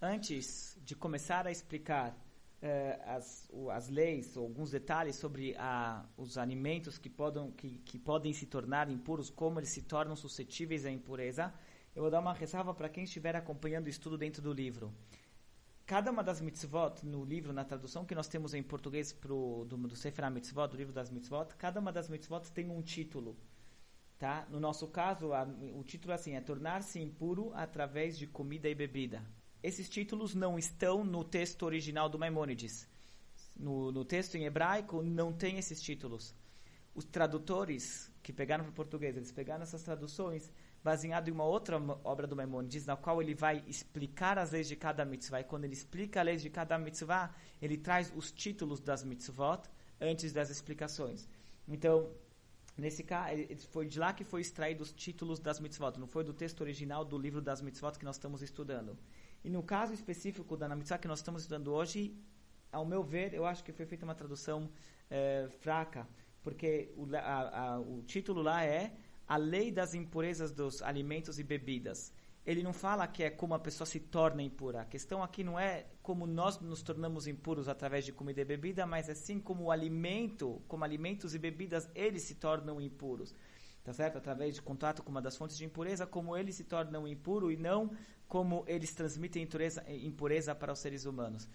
antes de começar a explicar uh, as, as leis, alguns detalhes sobre os alimentos que, que, que podem se tornar impuros, como eles se tornam suscetíveis à impureza, eu vou dar uma ressalva para quem estiver acompanhando o estudo dentro do livro. Cada uma das mitzvot, no livro, na tradução que nós temos em português pro, do, do Sefer HaMitzvot, do livro das mitzvot, cada uma das mitzvot tem um título. Tá? No nosso caso, a, o título é assim, é tornar-se impuro através de comida e bebida. Esses títulos não estão no texto original do Maimônides. No, no texto em hebraico não tem esses títulos. Os tradutores que pegaram para o português, eles pegaram essas traduções baseado em uma outra obra do Maimonides, na qual ele vai explicar as leis de cada mitzvah. E quando ele explica as leis de cada mitzvah, ele traz os títulos das mitzvot antes das explicações. Então, nesse caso, foi de lá que foi extraído os títulos das mitzvot, não foi do texto original do livro das mitzvot que nós estamos estudando. E no caso específico da mitzvah que nós estamos estudando hoje, ao meu ver, eu acho que foi feita uma tradução é, fraca, porque o, a, a, o título lá é a lei das impurezas dos alimentos e bebidas. Ele não fala que é como a pessoa se torna impura. A questão aqui não é como nós nos tornamos impuros através de comida e bebida, mas é sim como o alimento, como alimentos e bebidas, eles se tornam impuros. Tá certo? Através de contato com uma das fontes de impureza, como eles se tornam impuros e não como eles transmitem impureza, impureza para os seres humanos.